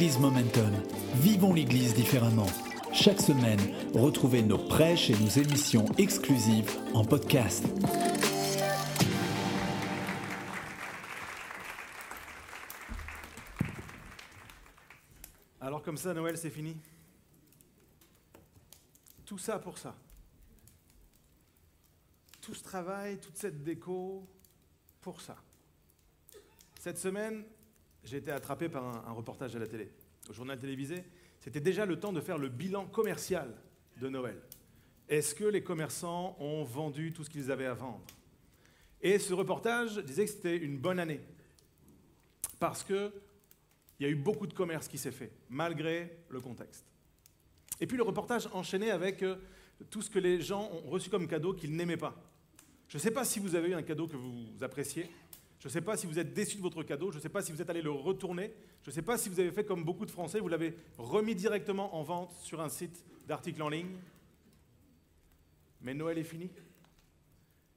l'Église Momentum. Vivons l'Église différemment. Chaque semaine, retrouvez nos prêches et nos émissions exclusives en podcast. Alors comme ça, Noël, c'est fini? Tout ça pour ça Tout ce travail, toute cette déco, pour ça Cette semaine, j'ai été attrapé par un, un reportage à la télé, au journal télévisé. C'était déjà le temps de faire le bilan commercial de Noël. Est-ce que les commerçants ont vendu tout ce qu'ils avaient à vendre? Et ce reportage disait que c'était une bonne année. Parce qu'il y a eu beaucoup de commerce qui s'est fait, malgré le contexte. Et puis le reportage enchaînait avec euh, tout ce que les gens ont reçu comme cadeau qu'ils n'aimaient pas. Je ne sais pas si vous avez eu un cadeau que vous appréciez. Je ne sais pas si vous êtes déçu de votre cadeau. Je ne sais pas si vous êtes allé le retourner. Je ne sais pas si vous avez fait comme beaucoup de Français, vous l'avez remis directement en vente sur un site d'articles en ligne. Mais Noël est fini.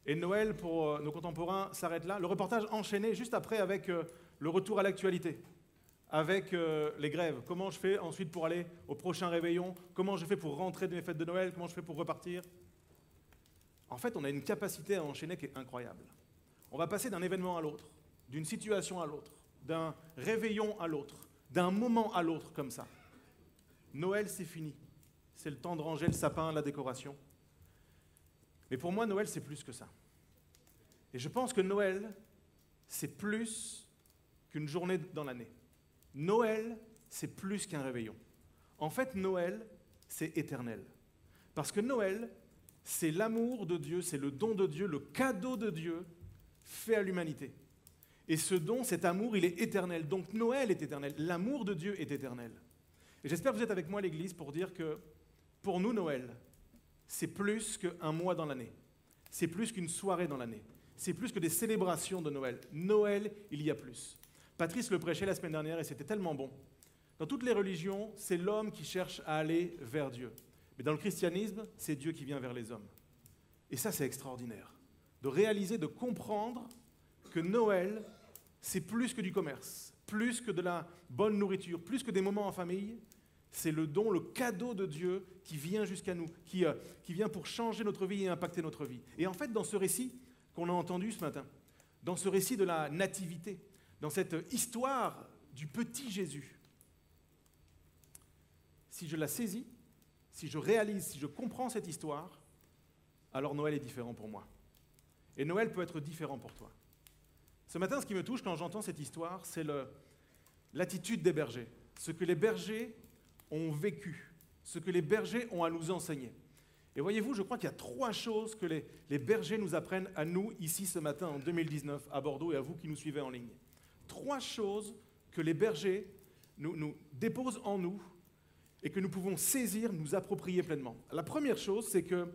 Et Noël, pour euh, nos contemporains, s'arrête là. Le reportage enchaîné juste après avec euh, le retour à l'actualité, avec euh, les grèves. Comment je fais ensuite pour aller au prochain réveillon? Comment je fais pour rentrer de mes fêtes de Noël? Comment je fais pour repartir? En fait, on a une capacité à enchaîner qui est incroyable. On va passer d'un événement à l'autre, d'une situation à l'autre, d'un réveillon à l'autre, d'un moment à l'autre comme ça. Noël, c'est fini. C'est le temps de ranger le sapin, la décoration. Mais pour moi, Noël, c'est plus que ça. Et je pense que Noël, c'est plus qu'une journée dans l'année. Noël, c'est plus qu'un réveillon. En fait, Noël, c'est éternel. Parce que Noël, c'est l'amour de Dieu, c'est le don de Dieu, le cadeau de Dieu fait à l'humanité. Et ce don, cet amour, il est éternel. Donc Noël est éternel. L'amour de Dieu est éternel. Et j'espère que vous êtes avec moi à l'Église pour dire que pour nous, Noël, c'est plus qu'un mois dans l'année. C'est plus qu'une soirée dans l'année. C'est plus que des célébrations de Noël. Noël, il y a plus. Patrice le prêchait la semaine dernière et c'était tellement bon. Dans toutes les religions, c'est l'homme qui cherche à aller vers Dieu. Mais dans le christianisme, c'est Dieu qui vient vers les hommes. Et ça, c'est extraordinaire. De réaliser, de comprendre que Noël, c'est plus que du commerce, plus que de la bonne nourriture, plus que des moments en famille. C'est le don, le cadeau de Dieu qui vient jusqu'à nous, qui, euh, qui vient pour changer notre vie et impacter notre vie. Et en fait, dans ce récit qu'on a entendu ce matin, dans ce récit de la nativité, dans cette histoire du petit Jésus, si je la saisis, si je réalise, si je comprends cette histoire, alors Noël est différent pour moi. Et Noël peut être différent pour toi. Ce matin, ce qui me touche quand j'entends cette histoire, c'est l'attitude des bergers, ce que les bergers ont vécu, ce que les bergers ont à nous enseigner. Et voyez-vous, je crois qu'il y a trois choses que les, bergers nous apprennent à nous ici ce matin en 2019 à Bordeaux et à vous qui nous suivez en ligne. Trois choses que les bergers nous, nous déposent en nous et que nous pouvons saisir, nous approprier pleinement. La première chose, c'est que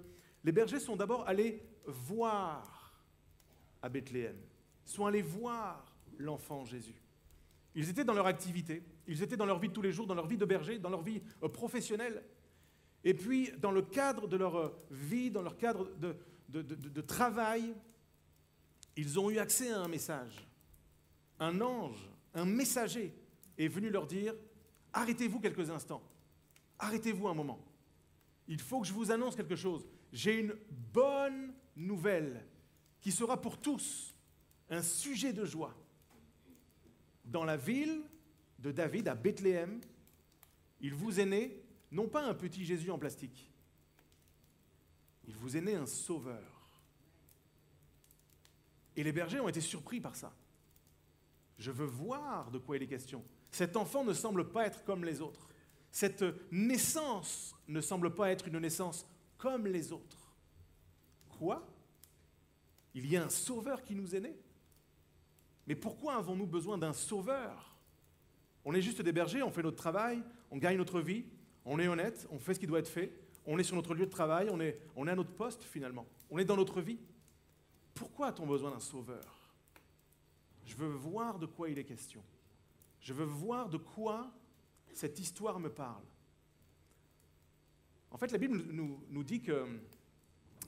les bergers sont d'abord allés voir à Bethléem, sont allés voir l'enfant Jésus. Ils étaient dans leur activité, ils étaient dans leur vie de tous les jours, dans leur vie de berger, dans leur vie euh, professionnelle. Et puis, dans le cadre de leur euh, vie, dans leur cadre de, de, travail, ils ont eu accès à un message. Un ange, un messager est venu leur dire, arrêtez-vous quelques instants, arrêtez-vous un moment. Il faut que je vous annonce quelque chose. J'ai une bonne nouvelle qui sera pour tous un sujet de joie. Dans la ville de David, à Bethléem, il vous est né non pas un petit Jésus en plastique, il vous est né un sauveur. Et les bergers ont été surpris par ça. Je veux voir de quoi il est question. Cet enfant ne semble pas être comme les autres. Cette naissance ne semble pas être une naissance comme les autres. Quoi? Il y a un sauveur qui nous est né Mais pourquoi avons-nous besoin d'un sauveur? On est juste des bergers, on fait notre travail, on gagne notre vie, on est honnête, on fait ce qui doit être fait, on est sur notre lieu de travail, on est, à notre poste finalement, on est dans notre vie. Pourquoi a-t-on besoin d'un sauveur? Je veux voir de quoi il est question. Je veux voir de quoi cette histoire me parle. En fait, la Bible nous, dit qu'il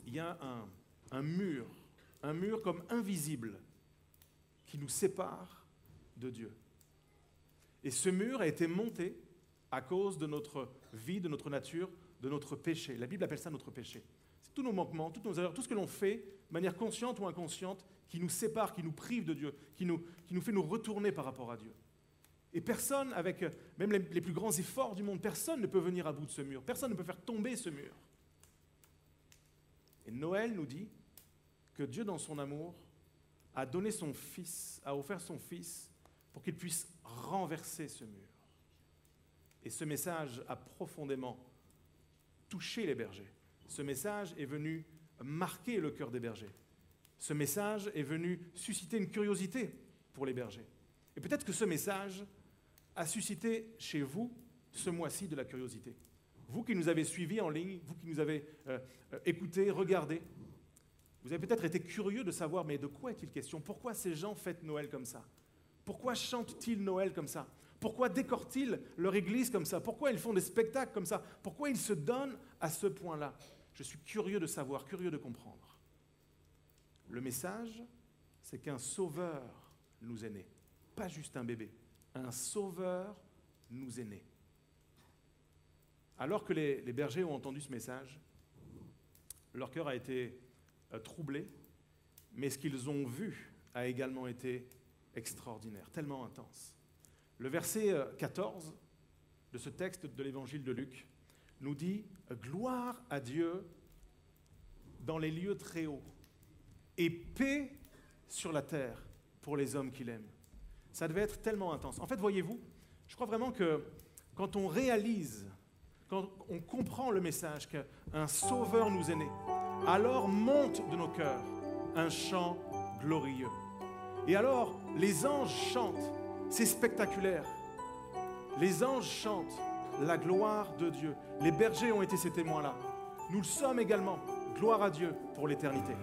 y a un mur, un mur comme invisible qui nous sépare de Dieu. Et ce mur a été monté à cause de notre vie, de notre nature, de notre péché. La Bible appelle ça notre péché. C'est tous nos manquements, toutes nos erreurs, tout ce que l'on fait, de manière consciente ou inconsciente, qui nous sépare, qui nous prive de Dieu, qui nous, qui nous fait nous retourner par rapport à Dieu. Et personne, avec même les, les plus grands efforts du monde, personne ne peut venir à bout de ce mur. Personne ne peut faire tomber ce mur. Et Noël nous dit que Dieu, dans son amour, a donné son Fils, a offert son Fils pour qu'il puisse renverser ce mur. Et ce message a profondément touché les bergers. Ce message est venu marquer le cœur des bergers. Ce message est venu susciter une curiosité pour les bergers. Et peut-être que ce message a suscité chez vous ce mois-ci de la curiosité. Vous qui nous avez suivis en ligne, vous qui nous avez euh, euh, écoutés, regardés, vous avez peut-être été curieux de savoir, mais de quoi est-il question? Pourquoi ces gens fêtent Noël comme ça? Pourquoi chantent-ils Noël comme ça? Pourquoi décorent-ils leur église comme ça? Pourquoi ils font des spectacles comme ça? Pourquoi ils se donnent à ce point-là? Je suis curieux de savoir, curieux de comprendre. Le message, c'est qu'un sauveur nous est né. Pas juste un bébé. Un sauveur nous est né. Alors que les, bergers ont entendu ce message, leur cœur a été troublés, mais ce qu'ils ont vu a également été extraordinaire, tellement intense. Le verset 14 euh, de ce texte de l'évangile de Luc nous dit Gloire à Dieu dans les lieux très hauts et paix sur la terre pour les hommes qu'il aime. Ça devait être tellement intense. En fait, voyez-vous, je crois vraiment que quand on réalise, quand on comprend le message qu'un sauveur nous est né, alors monte de nos cœurs un chant glorieux. Et alors, les anges chantent, c'est spectaculaire. Les anges chantent la gloire de Dieu. Les bergers ont été ces témoins-là. Nous le sommes également. Gloire à Dieu pour l'éternité.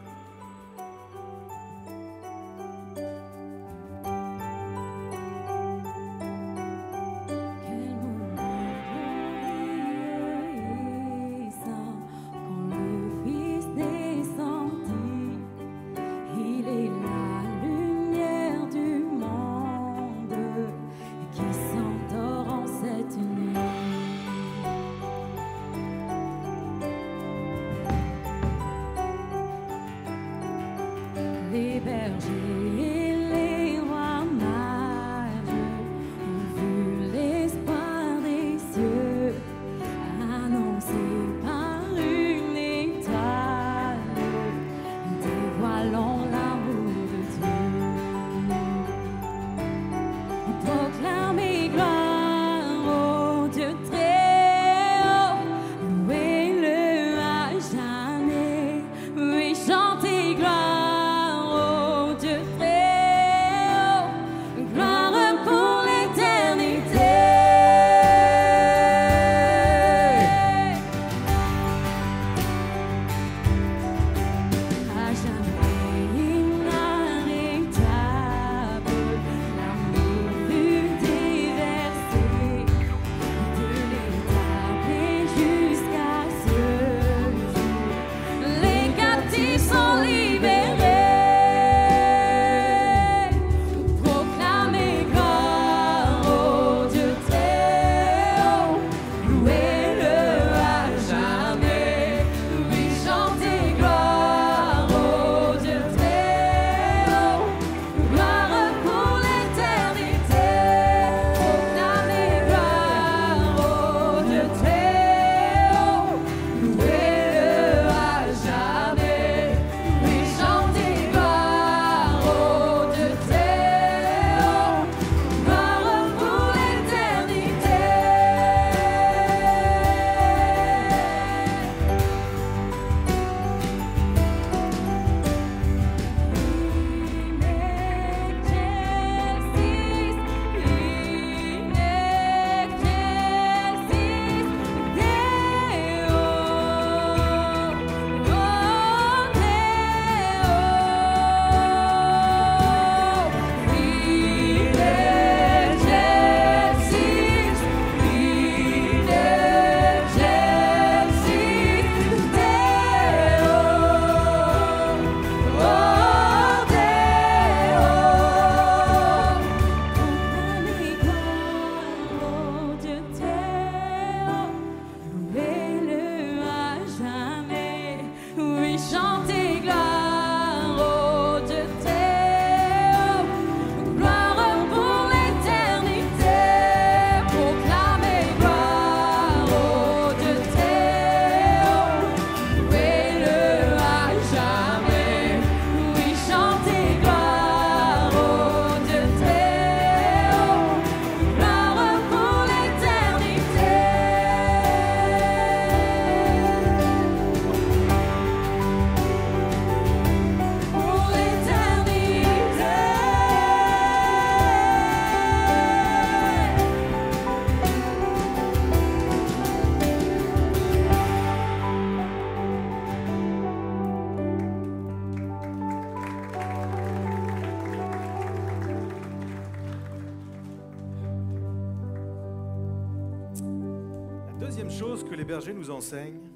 Nous enseignent,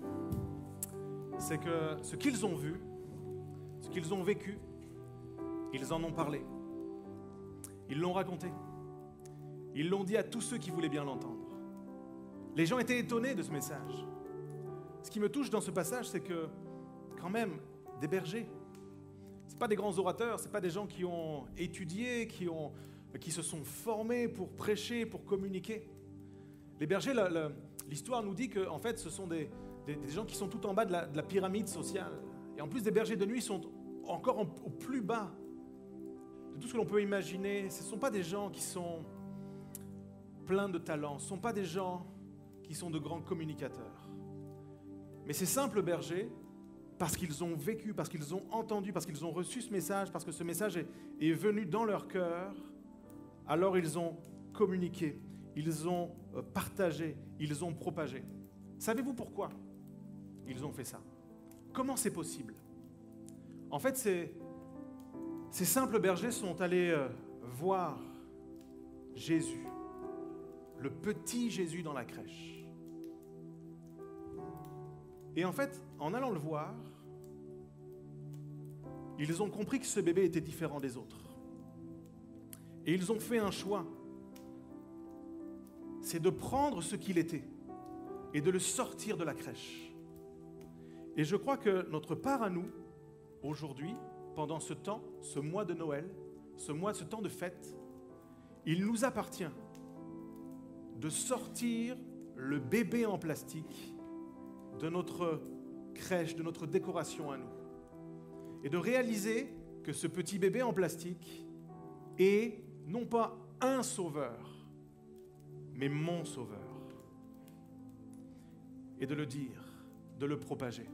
c'est que ce qu'ils ont vu, ce qu'ils ont vécu, ils en ont parlé. Ils l'ont raconté. Ils l'ont dit à tous ceux qui voulaient bien l'entendre. Les gens étaient étonnés de ce message. Ce qui me touche dans ce passage, c'est que quand même, des bergers, ce pas des grands orateurs, ce pas des gens qui ont étudié, qui, ont, qui se sont formés pour prêcher, pour communiquer. Les bergers, l'histoire nous dit que en fait, ce sont des, gens qui sont tout en bas de la, pyramide sociale. Et en plus, des bergers de nuit sont encore au plus bas de tout ce que l'on peut imaginer. Ce ne sont pas des gens qui sont pleins de talent, ce ne sont pas des gens qui sont de grands communicateurs. Mais ces simples bergers, parce qu'ils ont vécu, parce qu'ils ont entendu, parce qu'ils ont reçu ce message, parce que ce message est, est venu dans leur cœur, alors ils ont communiqué, ils ont euh, partagé, ils ont propagé. Savez-vous pourquoi ils ont fait ça? Comment c'est possible? En fait, ces, simples bergers sont allés euh, voir Jésus, le petit Jésus dans la crèche. Et en fait, en allant le voir, ils ont compris que ce bébé était différent des autres. Et ils ont fait un choix. C'est de prendre ce qu'il était et de le sortir de la crèche. Et je crois que notre part à nous, aujourd'hui, pendant ce temps, ce mois de Noël, ce mois, ce temps de fête, il nous appartient de sortir le bébé en plastique de notre crèche, de notre décoration à nous. Et de réaliser que ce petit bébé en plastique est non pas un sauveur, mais mon sauveur. Et de le dire, de le propager.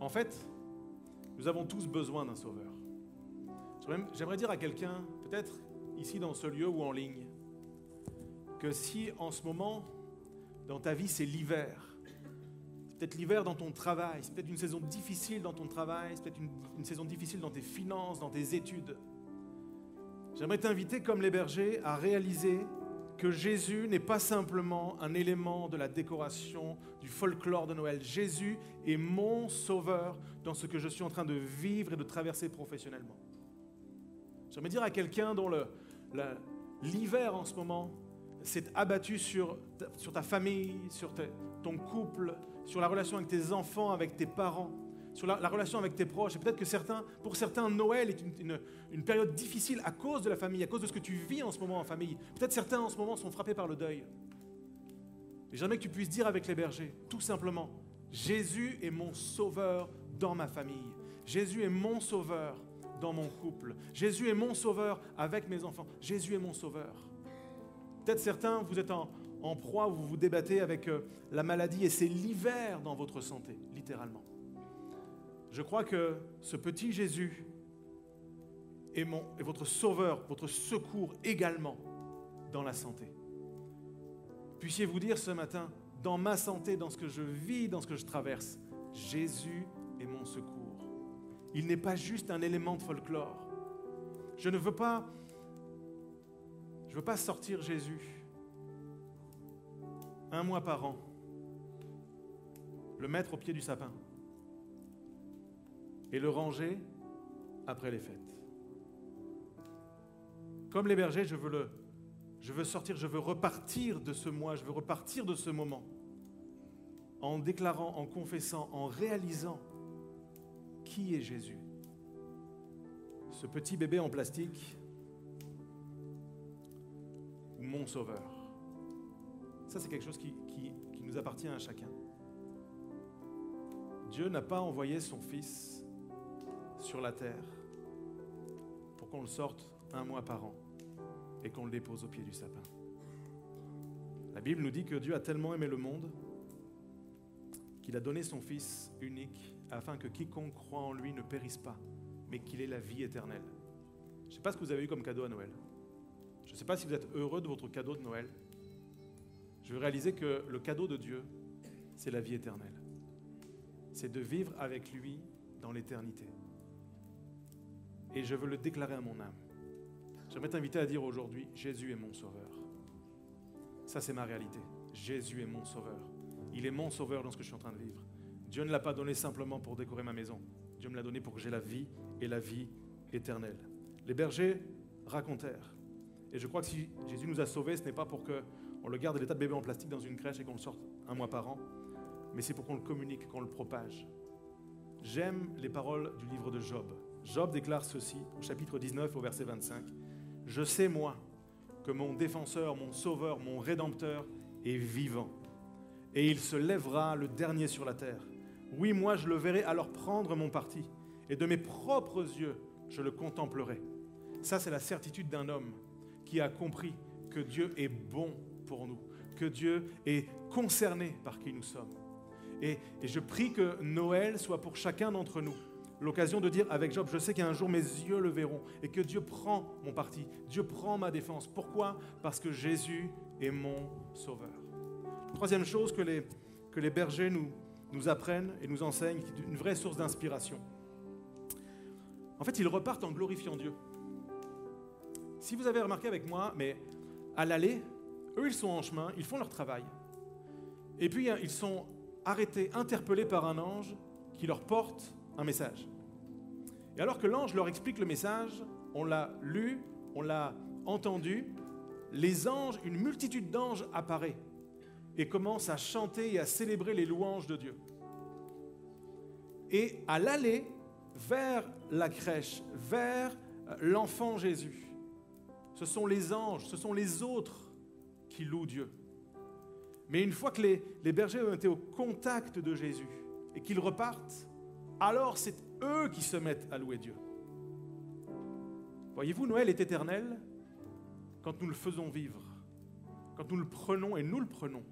En fait, nous avons tous besoin d'un sauveur. J'aimerais dire à quelqu'un, peut-être ici dans ce lieu ou en ligne, que si en ce moment, dans ta vie, c'est l'hiver, c'est peut-être l'hiver dans ton travail, c'est peut-être une saison difficile dans ton travail, c'est peut-être une, une, saison difficile dans tes finances, dans tes études, j'aimerais t'inviter, comme les bergers, à réaliser que Jésus n'est pas simplement un élément de la décoration, du folklore de Noël. Jésus est mon sauveur dans ce que je suis en train de vivre et de traverser professionnellement. J'aimerais dire à quelqu'un dont l'hiver en ce moment s'est abattu sur ta, sur ta famille, sur ton couple, sur la relation avec tes enfants, avec tes parents, sur la, relation avec tes proches. Et peut-être que certains, pour certains, Noël est une, période difficile à cause de la famille, à cause de ce que tu vis en ce moment en famille. Peut-être certains en ce moment sont frappés par le deuil. Et jamais que tu puisses dire avec les bergers, tout simplement, Jésus est mon sauveur dans ma famille. Jésus est mon sauveur dans mon couple. Jésus est mon sauveur avec mes enfants. Jésus est mon sauveur. Peut-être certains, vous êtes en, proie, vous vous débattez avec euh, la maladie et c'est l'hiver dans votre santé, littéralement. Je crois que ce petit Jésus est, mon, votre sauveur, votre secours également dans la santé. Puissiez-vous dire ce matin, dans ma santé, dans ce que je vis, dans ce que je traverse, Jésus est mon secours. Il n'est pas juste un élément de folklore. Je ne veux pas je veux pas sortir Jésus un mois par an, le mettre au pied du sapin et le ranger après les fêtes. Comme les bergers, je veux, le, je veux sortir, je veux repartir de ce mois, je veux repartir de ce moment en déclarant, en confessant, en réalisant qui est Jésus. Ce petit bébé en plastique ou mon sauveur. Ça, c'est quelque chose qui, qui, qui nous appartient à chacun. Dieu n'a pas envoyé son Fils sur la terre pour qu'on le sorte un mois par an et qu'on le dépose au pied du sapin. La Bible nous dit que Dieu a tellement aimé le monde qu'il a donné son Fils unique afin que quiconque croit en lui ne périsse pas, mais qu'il ait la vie éternelle. Je ne sais pas ce que vous avez eu comme cadeau à Noël. Je ne sais pas si vous êtes heureux de votre cadeau de Noël. Je veux réaliser que le cadeau de Dieu, c'est la vie éternelle. C'est de vivre avec lui dans l'éternité et je veux le déclarer à mon âme. J'aimerais t'inviter à dire aujourd'hui, Jésus est mon sauveur. Ça, c'est ma réalité. Jésus est mon sauveur. Il est mon sauveur dans ce que je suis en train de vivre. Dieu ne l'a pas donné simplement pour décorer ma maison. Dieu me l'a donné pour que j'ai la vie et la vie éternelle. Les bergers racontèrent. Et je crois que si Jésus nous a sauvés, ce n'est pas pour qu'on le garde l'état de bébé en plastique dans une crèche et qu'on le sorte un mois par an, mais c'est pour qu'on le communique, qu'on le propage. J'aime les paroles du livre de Job. Job déclare ceci au chapitre 19 au verset 25. Je sais moi que mon défenseur, mon sauveur, mon rédempteur est vivant. Et il se lèvera le dernier sur la terre. Oui, moi je le verrai alors prendre mon parti. Et de mes propres yeux, je le contemplerai. Ça, c'est la certitude d'un homme qui a compris que Dieu est bon pour nous, que Dieu est concerné par qui nous sommes. Et, et je prie que Noël soit pour chacun d'entre nous l'occasion de dire avec Job, je sais qu'un jour mes yeux le verront et que Dieu prend mon parti, Dieu prend ma défense. Pourquoi? Parce que Jésus est mon sauveur. Troisième chose que les, que les bergers nous, nous apprennent et nous enseignent, une vraie source d'inspiration. En fait, ils repartent en glorifiant Dieu. Si vous avez remarqué avec moi, mais à l'aller, eux, ils sont en chemin, ils font leur travail. Et puis, ils sont arrêtés, interpellés par un ange qui leur porte un message. Et alors que l'ange leur explique le message, on l'a lu, on l'a entendu, les anges, une multitude d'anges apparaît et commence à chanter et à célébrer les louanges de Dieu. Et à l'aller vers la crèche, vers l'enfant Jésus, ce sont les anges, ce sont les autres qui louent Dieu. Mais une fois que les, les bergers ont été au contact de Jésus et qu'ils repartent, alors c'est eux qui se mettent à louer Dieu. Voyez-vous, Noël est éternel quand nous le faisons vivre, quand nous le prenons et nous le prenons,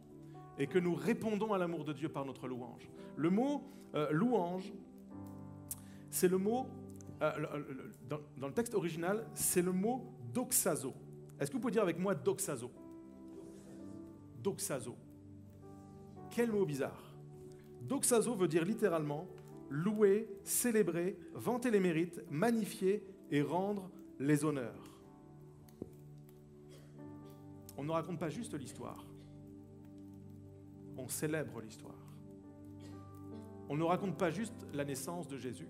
et que nous répondons à l'amour de Dieu par notre louange. Le mot euh, louange, c'est le mot, euh, dans, dans, le texte original, c'est le mot doxazo. Est-ce que vous pouvez dire avec moi doxazo? Doxazo. Quel mot bizarre. Doxazo veut dire littéralement louer, célébrer, vanter les mérites, magnifier et rendre les honneurs. On ne raconte pas juste l'histoire, on célèbre l'histoire. On ne raconte pas juste la naissance de Jésus,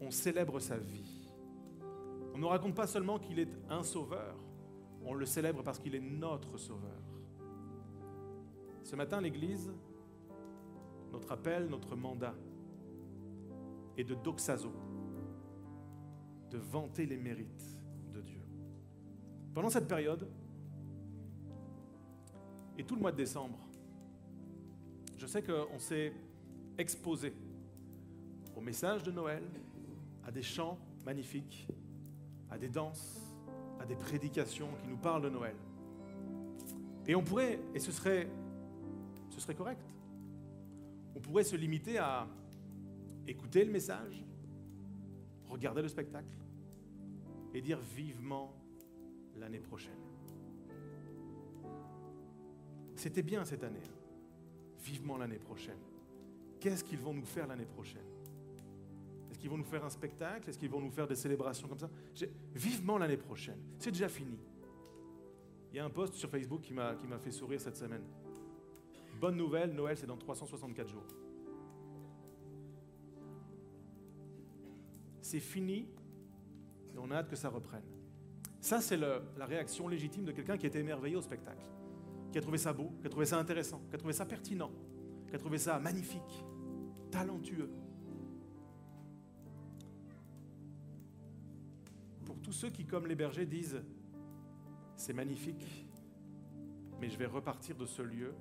on célèbre sa vie. On ne raconte pas seulement qu'il est un sauveur, on le célèbre parce qu'il est notre sauveur. Ce matin, l'Église, notre appel, notre mandat, et de doxazo, de vanter les mérites de Dieu. Pendant cette période, et tout le mois de décembre, je sais qu'on s'est exposé au message de Noël, à des chants magnifiques, à des danses, à des prédications qui nous parlent de Noël. Et on pourrait, et ce serait, ce serait correct, on pourrait se limiter à écouter le message, regarder le spectacle et dire vivement l'année prochaine. C'était bien cette année. Vivement l'année prochaine. Qu'est-ce qu'ils vont nous faire l'année prochaine? Est-ce qu'ils vont nous faire un spectacle? Est-ce qu'ils vont nous faire des célébrations comme ça? Vivement l'année prochaine. C'est déjà fini. Il y a un post sur Facebook qui m'a fait sourire cette semaine. Bonne nouvelle, Noël c'est dans 364 jours. C'est fini et on a hâte que ça reprenne. Ça, c'est la réaction légitime de quelqu'un qui était émerveillé au spectacle, qui a trouvé ça beau, qui a trouvé ça intéressant, qui a trouvé ça pertinent, qui a trouvé ça magnifique, talentueux. Pour tous ceux qui, comme les bergers, disent c'est magnifique, mais je vais repartir de ce lieu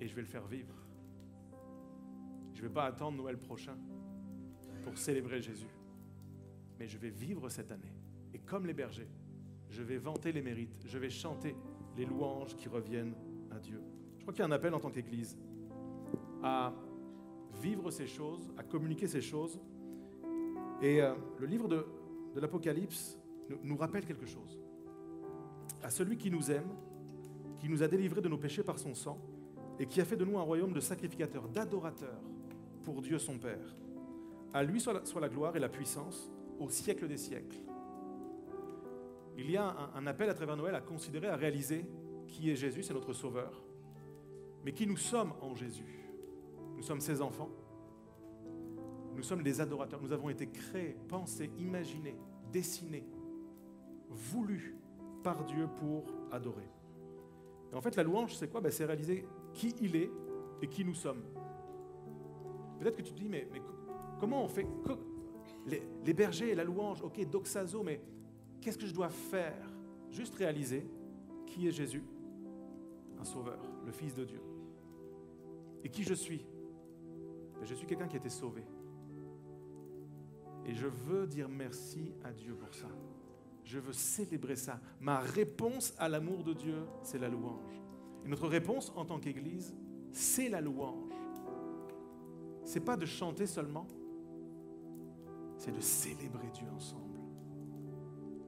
et je vais le faire vivre. Je ne vais pas attendre Noël prochain pour célébrer Jésus. Mais je vais vivre cette année. Et comme les bergers, je vais vanter les mérites, je vais chanter les louanges qui reviennent à Dieu. Je crois qu'il y a un appel en tant qu'Église à vivre ces choses, à communiquer ces choses. Et euh, le livre de, l'Apocalypse nous, nous rappelle quelque chose. À celui qui nous aime, qui nous a délivrés de nos péchés par son sang, et qui a fait de nous un royaume de sacrificateurs, d'adorateurs pour Dieu son Père. À lui soit la, gloire et la puissance au siècle des siècles. Il y a un, appel à travers Noël à considérer, à réaliser qui est Jésus, c'est notre Sauveur, mais qui nous sommes en Jésus? Nous sommes ses enfants. Nous sommes des adorateurs. Nous avons été créés, pensés, imaginés, dessinés, voulus par Dieu pour adorer. Et en fait, la louange, c'est quoi? Ben, C'est réaliser qui il est et qui nous sommes. Peut-être que tu te dis, mais, mais comment on fait les, les, bergers la louange, ok, doxazo, mais qu'est-ce que je dois faire? Juste réaliser qui est Jésus, un sauveur, le Fils de Dieu. Et qui je suis? Ben, Je suis quelqu'un qui a été sauvé. Et je veux dire merci à Dieu pour ça. Je veux célébrer ça. Ma réponse à l'amour de Dieu, c'est la louange. Et notre réponse en tant qu'Église, c'est la louange. C'est pas de chanter seulement, c'est de célébrer Dieu ensemble,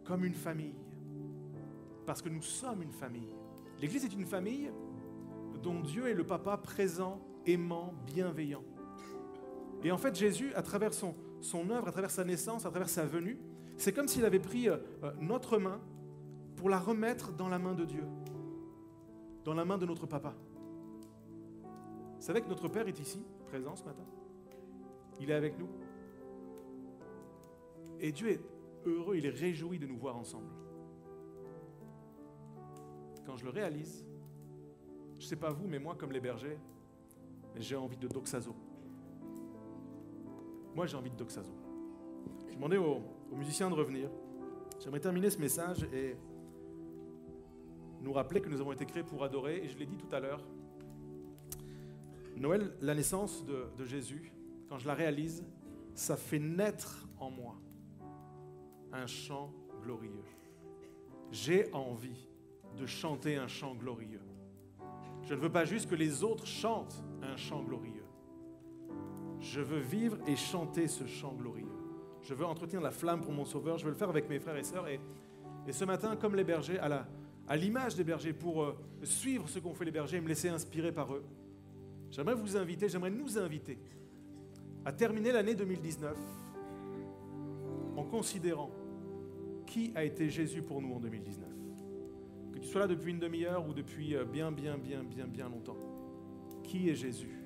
comme une famille, parce que nous sommes une famille. L'Église est une famille dont Dieu est le papa présent, aimant, bienveillant. Et en fait, Jésus, à travers son, son œuvre, à travers sa naissance, à travers sa venue, c'est comme s'il avait pris euh, euh, notre main pour la remettre dans la main de Dieu, dans la main de notre papa. Vous savez que notre Père est ici, présent ce matin Il est avec nous. Et Dieu est heureux, il est réjoui de nous voir ensemble. Quand je le réalise, je ne sais pas vous, mais moi, comme les bergers, j'ai envie de doxazo. Moi, j'ai envie de doxazo. Je demandais aux, aux musiciens de revenir. J'aimerais terminer ce message et nous rappeler que nous avons été créés pour adorer. Et je l'ai dit tout à l'heure, Noël, la naissance de, de Jésus, quand je la réalise, ça fait naître en moi un chant glorieux. J'ai envie de chanter un chant glorieux. Je ne veux pas juste que les autres chantent un chant glorieux. Je veux vivre et chanter ce chant glorieux. Je veux entretenir la flamme pour mon Sauveur. Je veux le faire avec mes frères et sœurs. Et, ce matin, comme les bergers, à l'image des bergers, pour euh, suivre ce qu'ont fait les bergers et me laisser inspirer par eux, j'aimerais vous inviter, j'aimerais nous inviter à terminer l'année 2019 en considérant qui a été Jésus pour nous en 2019. Que tu sois là depuis une demi-heure ou depuis euh, bien, bien, bien, bien, bien longtemps. Qui est Jésus?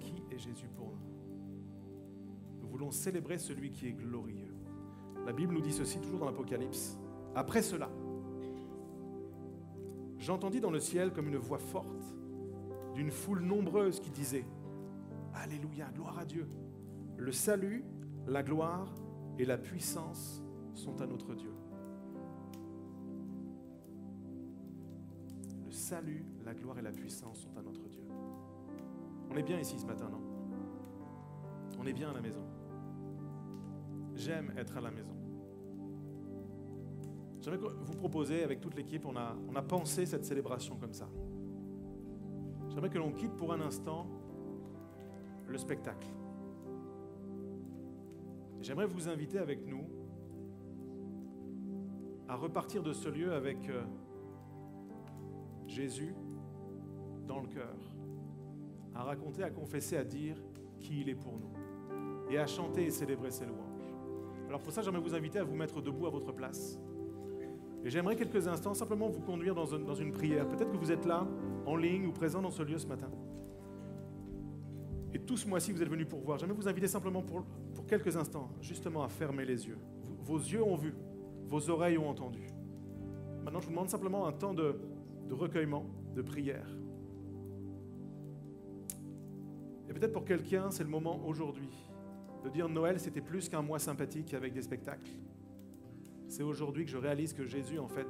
Qui est Jésus pour nous? Nous voulons célébrer celui qui est glorieux. La Bible nous dit ceci toujours dans l'Apocalypse. Après cela, j'entendis dans le ciel comme une voix forte d'une foule nombreuse qui disait Alléluia, gloire à Dieu. Le salut, la gloire et la puissance sont à notre Dieu. Le salut, la gloire et la puissance sont à notre Dieu. On est bien ici ce matin, non? On est bien à la maison. J'aime être à la maison. J'aimerais vous proposer, avec toute l'équipe, on a, on a pensé cette célébration comme ça. J'aimerais que l'on quitte pour un instant le spectacle. J'aimerais vous inviter avec nous à repartir de ce lieu avec euh, Jésus dans le cœur, à raconter, à confesser, à dire qui il est pour nous, et à chanter et célébrer ses louanges. Alors pour ça, j'aimerais vous inviter à vous mettre debout à votre place. Et j'aimerais quelques instants simplement vous conduire dans, une prière. Peut-être que vous êtes là, en ligne ou présent dans ce lieu ce matin. Et tout ce mois-ci, vous êtes venus pour voir. J'aimerais vous inviter simplement pour, quelques instants, justement, à fermer les yeux. Vos yeux ont vu, vos oreilles ont entendu. Maintenant, je vous demande simplement un temps de, de recueillement, de prière. Et peut-être pour quelqu'un, c'est le moment aujourd'hui de dire Noël, c'était plus qu'un mois sympathique avec des spectacles. C'est aujourd'hui que je réalise que Jésus, en fait,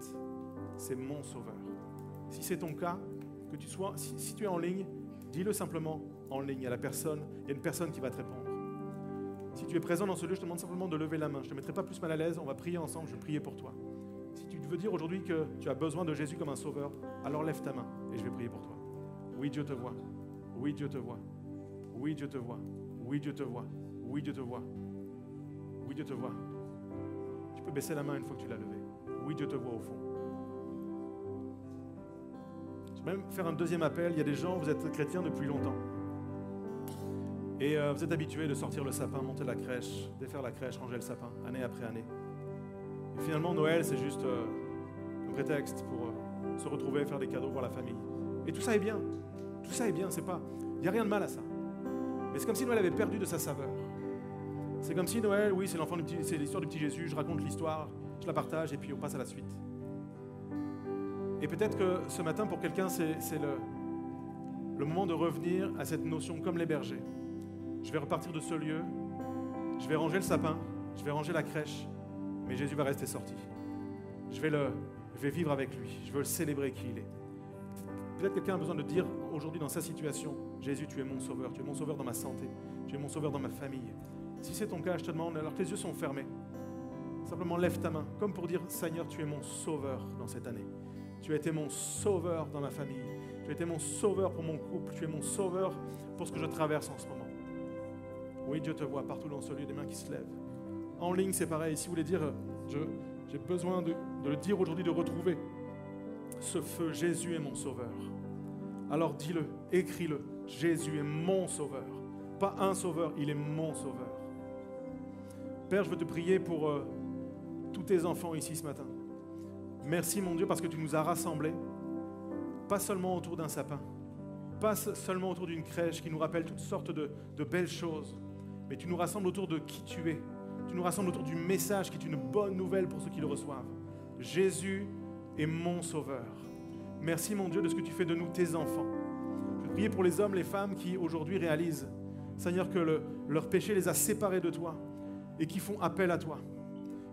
c'est mon sauveur. Si c'est ton cas, que tu sois, si, si tu es en ligne, dis-le simplement en ligne à la personne. Il y a une personne qui va te répondre. Si tu es présent dans ce lieu, je te demande simplement de lever la main. Je ne te mettrai pas plus mal à l'aise. On va prier ensemble. Je vais prier pour toi. Si tu veux dire aujourd'hui que tu as besoin de Jésus comme un sauveur, alors lève ta main et je vais prier pour toi. Oui, Dieu te voit. Oui, Dieu te voit. Oui, Dieu te voit. Oui, Dieu te voit. Oui, Dieu te voit. Oui, Dieu te voit. Tu peux baisser la main une fois que tu l'as levée. Oui, Dieu te voit au fond. Je vais même faire un deuxième appel. Il y a des gens, vous êtes chrétiens depuis longtemps. Et euh, vous êtes habitués de sortir le sapin, monter la crèche, défaire la crèche, ranger le sapin, année après année. Et finalement, Noël, c'est juste euh, un prétexte pour, euh, se retrouver, faire des cadeaux, voir la famille. Et tout ça est bien. Tout ça est bien, c'est pas. Il n'y a rien de mal à ça. Mais c'est comme si Noël avait perdu de sa saveur. C'est comme si Noël, oui, c'est l'histoire du petit Jésus, je raconte l'histoire, je la partage et puis on passe à la suite. Et peut-être que ce matin, pour quelqu'un, c'est le moment de revenir à cette notion comme les bergers. Je vais repartir de ce lieu, je vais ranger le sapin, je vais ranger la crèche, mais Jésus va rester sorti. Je vais, le, je vais vivre avec lui, je veux le célébrer qui il est. Peut-être quelqu'un a besoin de dire aujourd'hui dans sa situation, Jésus, tu es mon sauveur, tu es mon sauveur dans ma santé, tu es mon sauveur dans ma famille. Si c'est ton cas, je te demande, alors que les yeux sont fermés, simplement lève ta main, comme pour dire, Seigneur, tu es mon sauveur dans cette année. Tu as été mon sauveur dans ma famille. Tu as été mon sauveur pour mon couple. Tu es mon sauveur pour ce que je traverse en ce moment. Oui, Dieu te voit partout dans ce lieu, des mains qui se lèvent. En ligne, c'est pareil. Si vous voulez dire, j'ai besoin de, de le dire aujourd'hui, de retrouver ce feu, Jésus est mon sauveur. Alors dis-le, écris-le. Jésus est mon sauveur. Pas un sauveur, il est mon sauveur. Père, je veux te prier pour euh, tous tes enfants ici ce matin. Merci mon Dieu parce que tu nous as rassemblés, pas seulement autour d'un sapin, pas seulement autour d'une crèche qui nous rappelle toutes sortes de, de belles choses, mais tu nous rassembles autour de qui tu es. Tu nous rassembles autour du message qui est une bonne nouvelle pour ceux qui le reçoivent. Jésus est mon sauveur. Merci mon Dieu de ce que tu fais de nous tes enfants. Je prie pour les hommes, les femmes qui aujourd'hui réalisent, Seigneur, que le, leur péché les a séparés de toi et qui font appel à toi,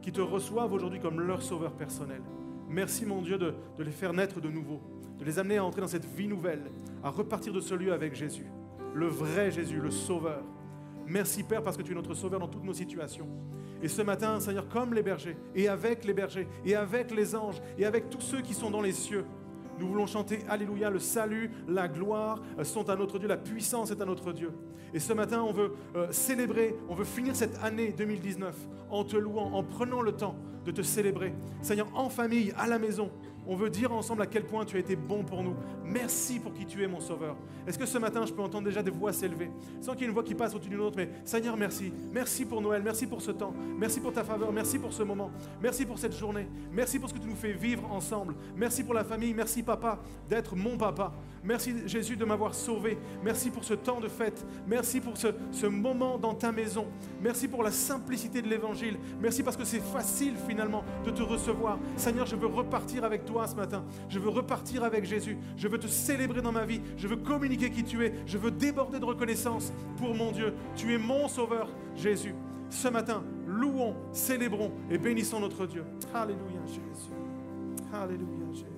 qui te reçoivent aujourd'hui comme leur sauveur personnel. Merci mon Dieu de les faire naître de nouveau, de les amener à entrer dans cette vie nouvelle, à repartir de ce lieu avec Jésus, le vrai Jésus, le Sauveur. Merci Père parce que tu es notre Sauveur dans toutes nos situations. Et ce matin, Seigneur, comme les bergers, et avec les bergers, et avec les anges, et avec tous ceux qui sont dans les cieux, nous voulons chanter Alléluia, le salut, la gloire euh, sont à notre Dieu, la puissance est à notre Dieu. Et ce matin, on veut euh, célébrer, on veut finir cette année 2019 en te louant, en prenant le temps de te célébrer. Seigneur, en famille, à la maison, on veut dire ensemble à quel point tu as été bon pour nous. Merci pour qui tu es, mon Sauveur. Est-ce que ce matin, je peux entendre déjà des voix s'élever, sans qu'il y ait une voix qui passe au-dessus d'une autre, mais Seigneur, merci. Merci pour Noël, merci pour ce temps, merci pour ta faveur, merci pour ce moment, merci pour cette journée, merci pour ce que tu nous fais vivre ensemble, merci pour la famille, merci papa d'être mon papa. Merci Jésus de m'avoir sauvé. Merci pour ce temps de fête. Merci pour ce, moment dans ta maison. Merci pour la simplicité de l'évangile. Merci parce que c'est facile finalement de te recevoir. Seigneur, je veux repartir avec toi ce matin. Je veux repartir avec Jésus. Je veux te célébrer dans ma vie. Je veux communiquer qui tu es. Je veux déborder de reconnaissance pour mon Dieu. Tu es mon sauveur, Jésus. Ce matin, louons, célébrons et bénissons notre Dieu. Alléluia, Jésus. Alléluia, Jésus.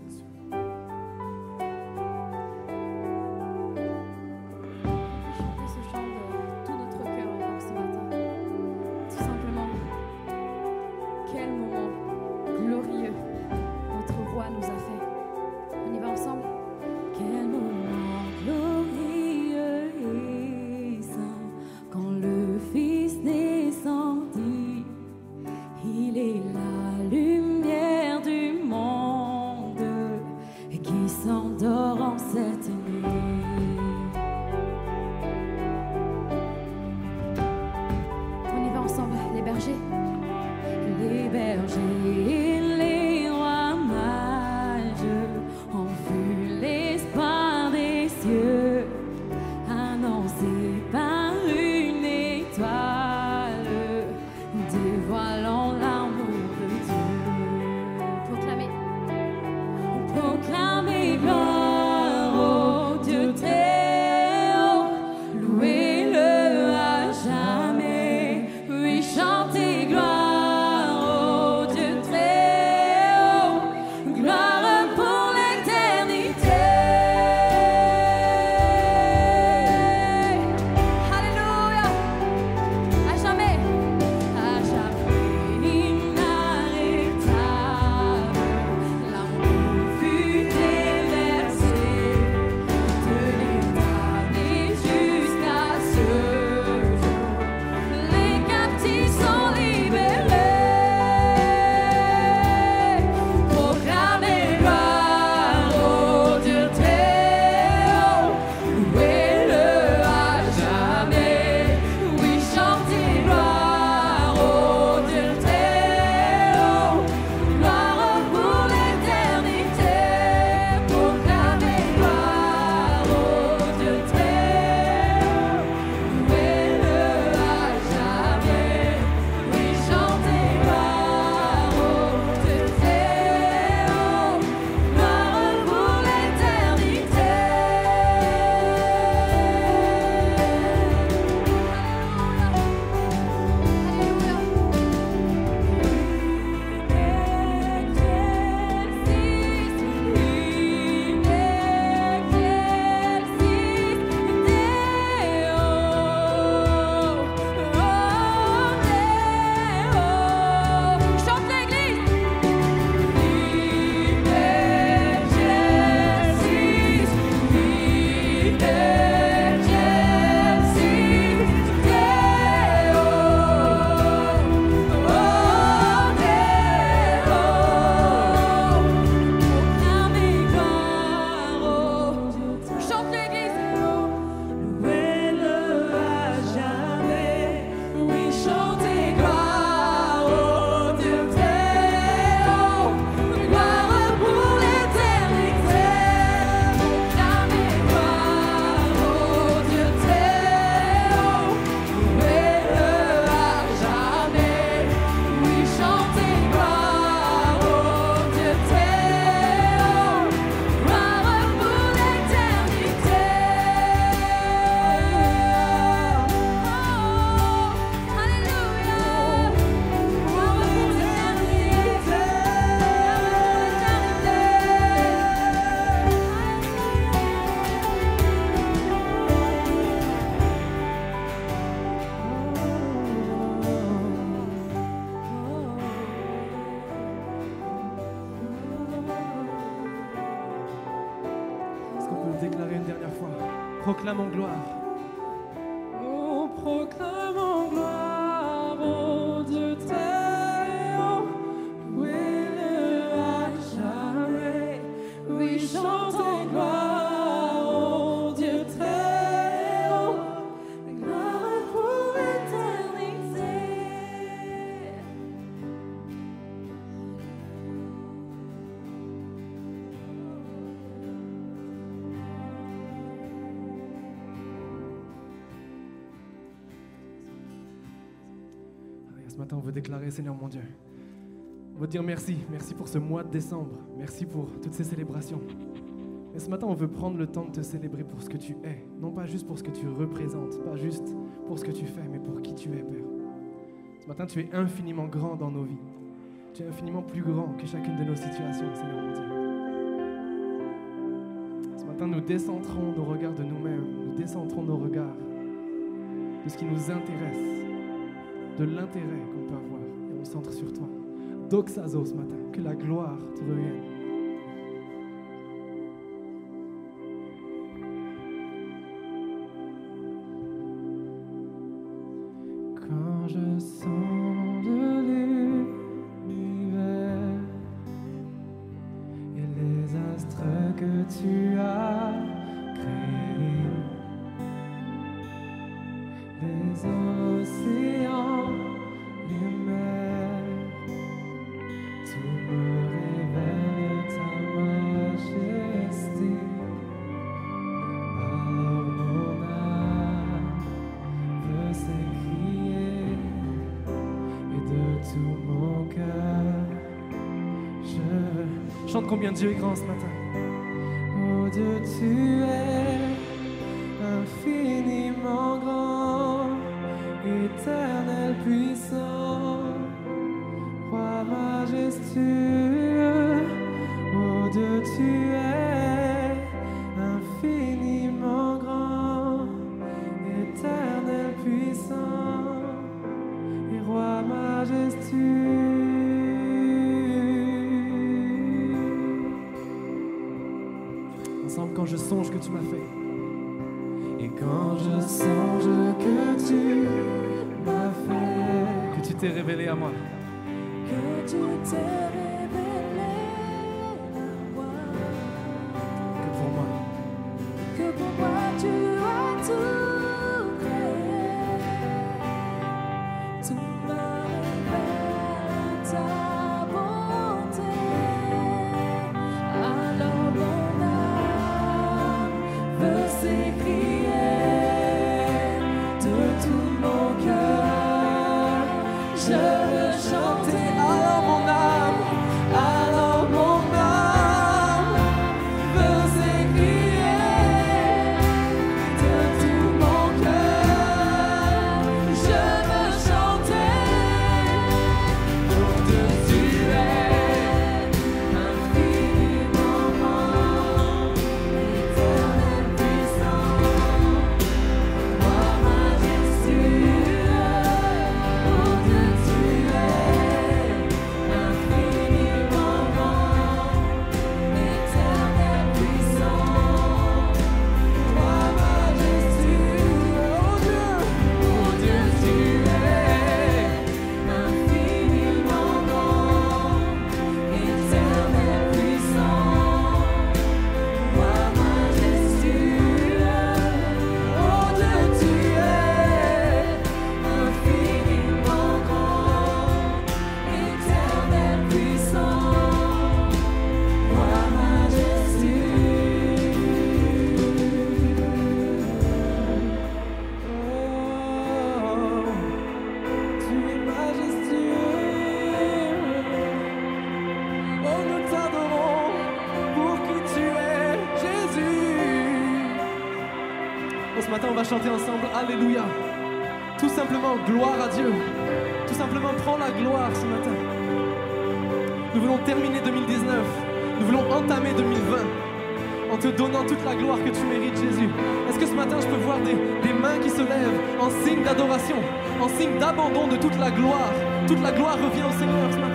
On veut déclarer, Seigneur mon Dieu. On veut dire merci. Merci pour ce mois de décembre. Merci pour toutes ces célébrations. Mais ce matin, on veut prendre le temps de te célébrer pour ce que tu es. Non pas juste pour ce que tu représentes, pas juste pour ce que tu fais, mais pour qui tu es, Père. Ce matin, tu es infiniment grand dans nos vies. Tu es infiniment plus grand que chacune de nos situations, Seigneur mon Dieu. Ce matin, nous décentrons nos regards de nous-mêmes. Nous décentrons nos regards de ce qui nous intéresse de l'intérêt qu'on peut avoir et on centre sur toi. Doxazo ce matin, que la gloire te revienne. Quand je sens de l'univers et les astres que tu as créés, les océans, combien Dieu est grand ce matin. Oh chanter ensemble Alléluia. Tout simplement, gloire à Dieu. Tout simplement, prends la gloire ce matin. Nous voulons terminer 2019. Nous voulons entamer 2020 en te donnant toute la gloire que tu mérites, Jésus. Est-ce que ce matin, je peux voir des, des mains qui se lèvent en signe d'adoration, en signe d'abandon de toute la gloire? Toute la gloire revient au Seigneur ce matin.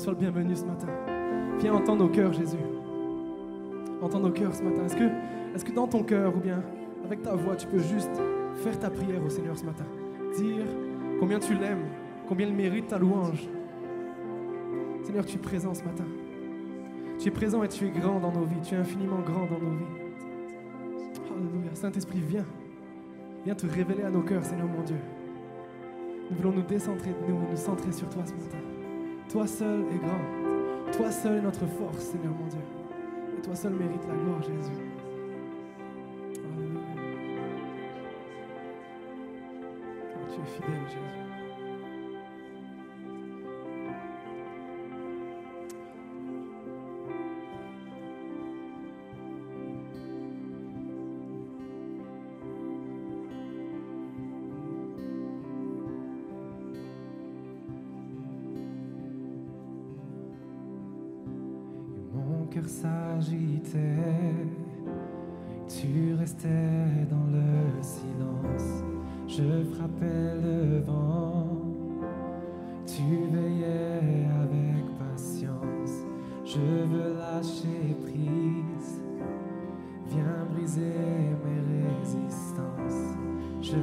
Sois le bienvenu ce matin. Viens entendre nos cœurs, Jésus. Entends nos cœurs ce matin. Est-ce que, dans ton cœur ou bien avec ta voix, tu peux juste faire ta prière au Seigneur ce matin? Dire combien tu l'aimes, combien il mérite ta louange. Seigneur, tu es présent ce matin. Tu es présent et tu es grand dans nos vies. Tu es infiniment grand dans nos vies. Alléluia. Saint-Esprit, viens. Viens te révéler à nos cœurs, Seigneur mon Dieu. Nous voulons nous décentrer de nous, nous centrer sur toi ce matin. Toi seul est grand. Toi seul est notre force, Seigneur mon Dieu. Et toi seul mérite la gloire, Jésus. Alléluia. Tu es fidèle, Jésus. Cœur s'agitait, tu restais dans le silence. Je frappais le vent, tu veillais avec patience. Je veux lâcher prise, viens briser mes résistances. Je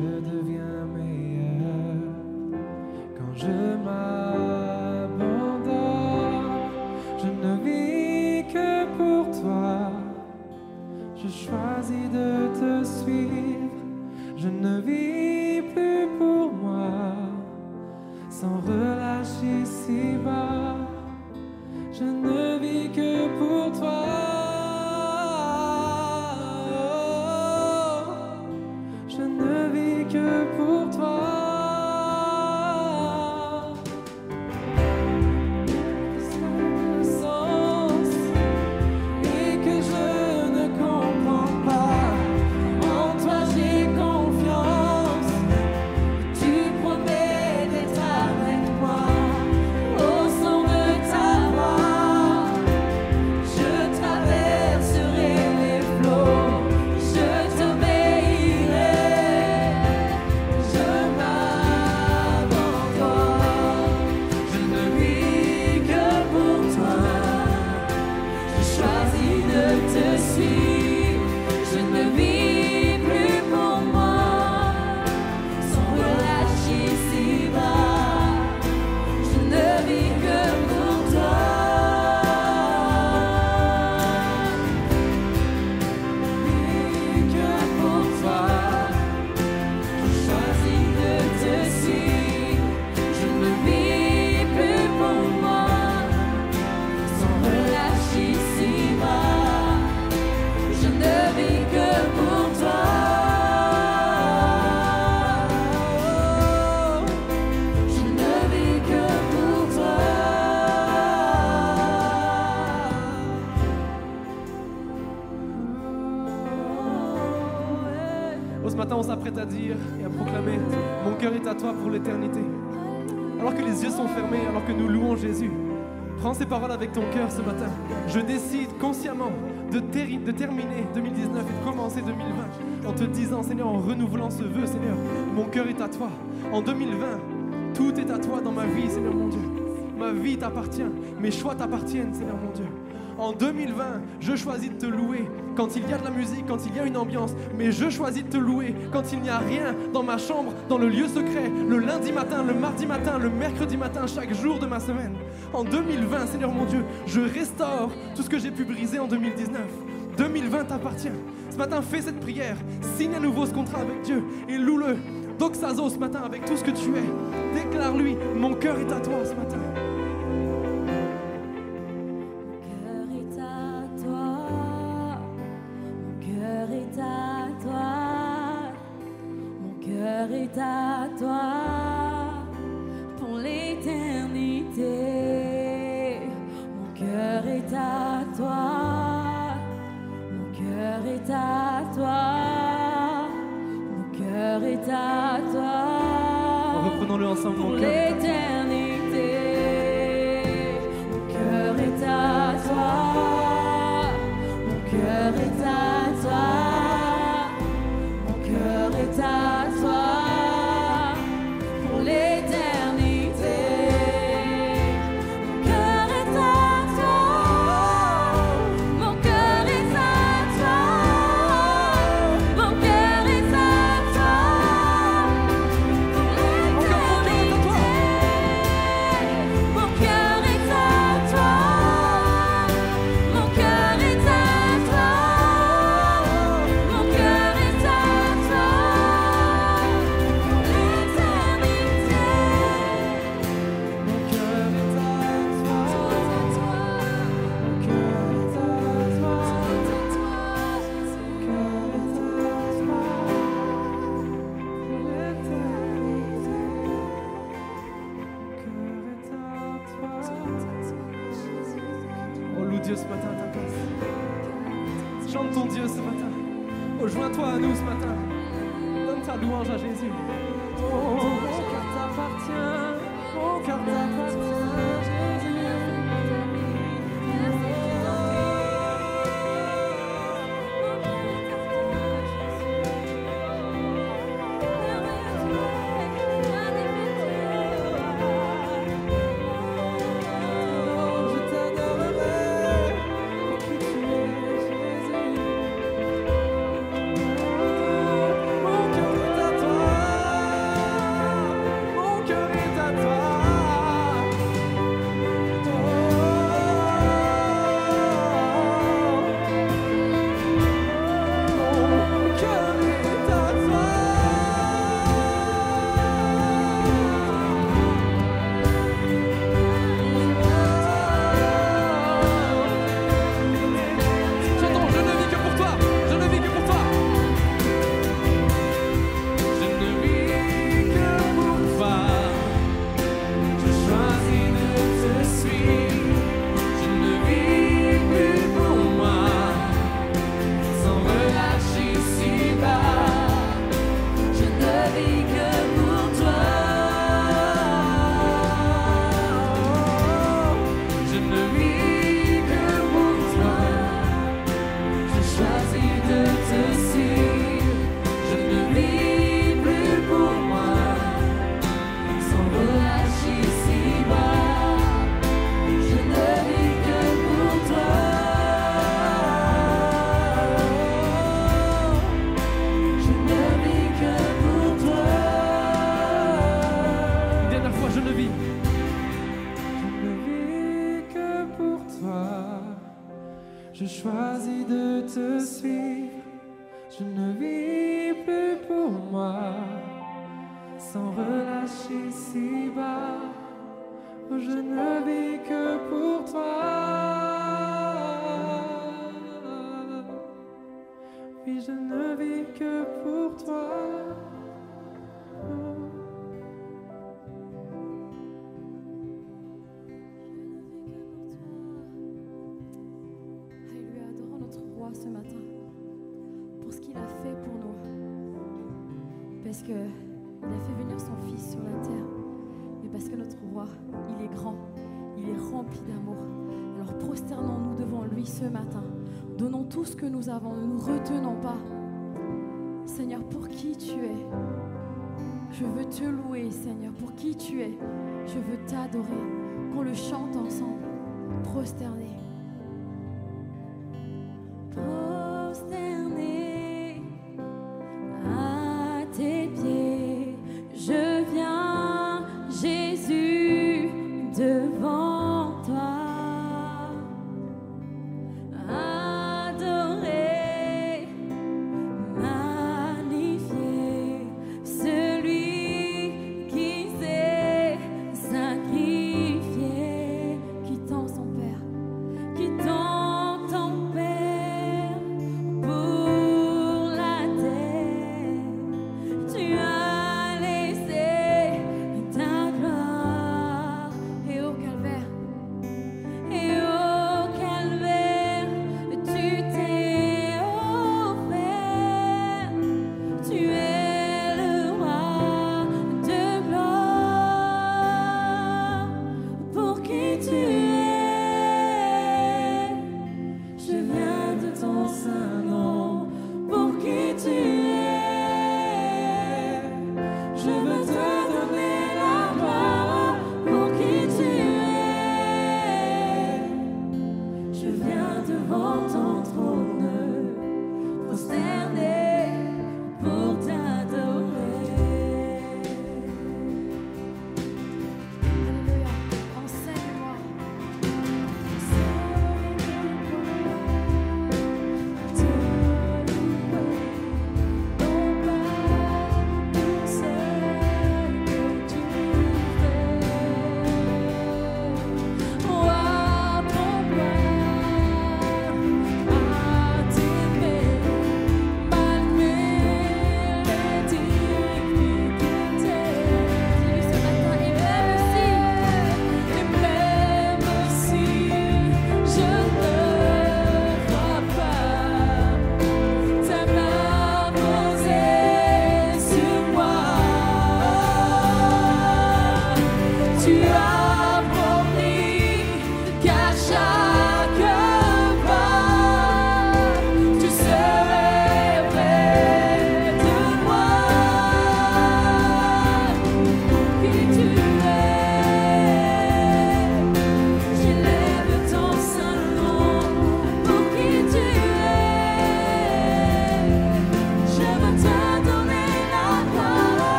dire et à proclamer Mon cœur est à toi pour l'éternité. Alors que les yeux sont fermés, alors que nous louons Jésus, prends ces paroles avec ton cœur ce matin. Je décide consciemment de, de terminer 2019 et de commencer 2020 en te disant, Seigneur, en renouvelant ce vœu, Seigneur, mon cœur est à toi. En 2020, tout est à toi dans ma vie, Seigneur mon Dieu. Ma vie t'appartient, mes choix t'appartiennent, Seigneur mon Dieu. En 2020, je choisis de te louer quand il y a de la musique, quand il y a une ambiance, mais je choisis de te louer quand il n'y a rien dans ma chambre, dans le lieu secret, le lundi matin, le mardi matin, le mercredi matin, chaque jour de ma semaine. En 2020, Seigneur mon Dieu, je restaure tout ce que j'ai pu briser en 2019. 2020 t'appartient. Ce matin, fais cette prière, signe à nouveau ce contrat avec Dieu et loue-le. Doxazo ce matin avec tout ce que tu es. Déclare-lui, mon cœur est à toi ce matin. Cœur est à toi pour l'éternité. Mon cœur est à toi, mon cœur est à toi, mon cœur est à toi. Reprenons-le ensemble, mon cœur. Je ne vis plus pour moi, sans relâcher si bas, je ne vis que pour toi. sur la terre, mais parce que notre roi, il est grand, il est rempli d'amour. Alors prosternons-nous devant lui ce matin, donnons tout ce que nous avons, ne nous retenons pas. Seigneur, pour qui tu es? Je veux te louer, Seigneur, pour qui tu es? Je veux t'adorer. Qu'on le chante ensemble, prosterné.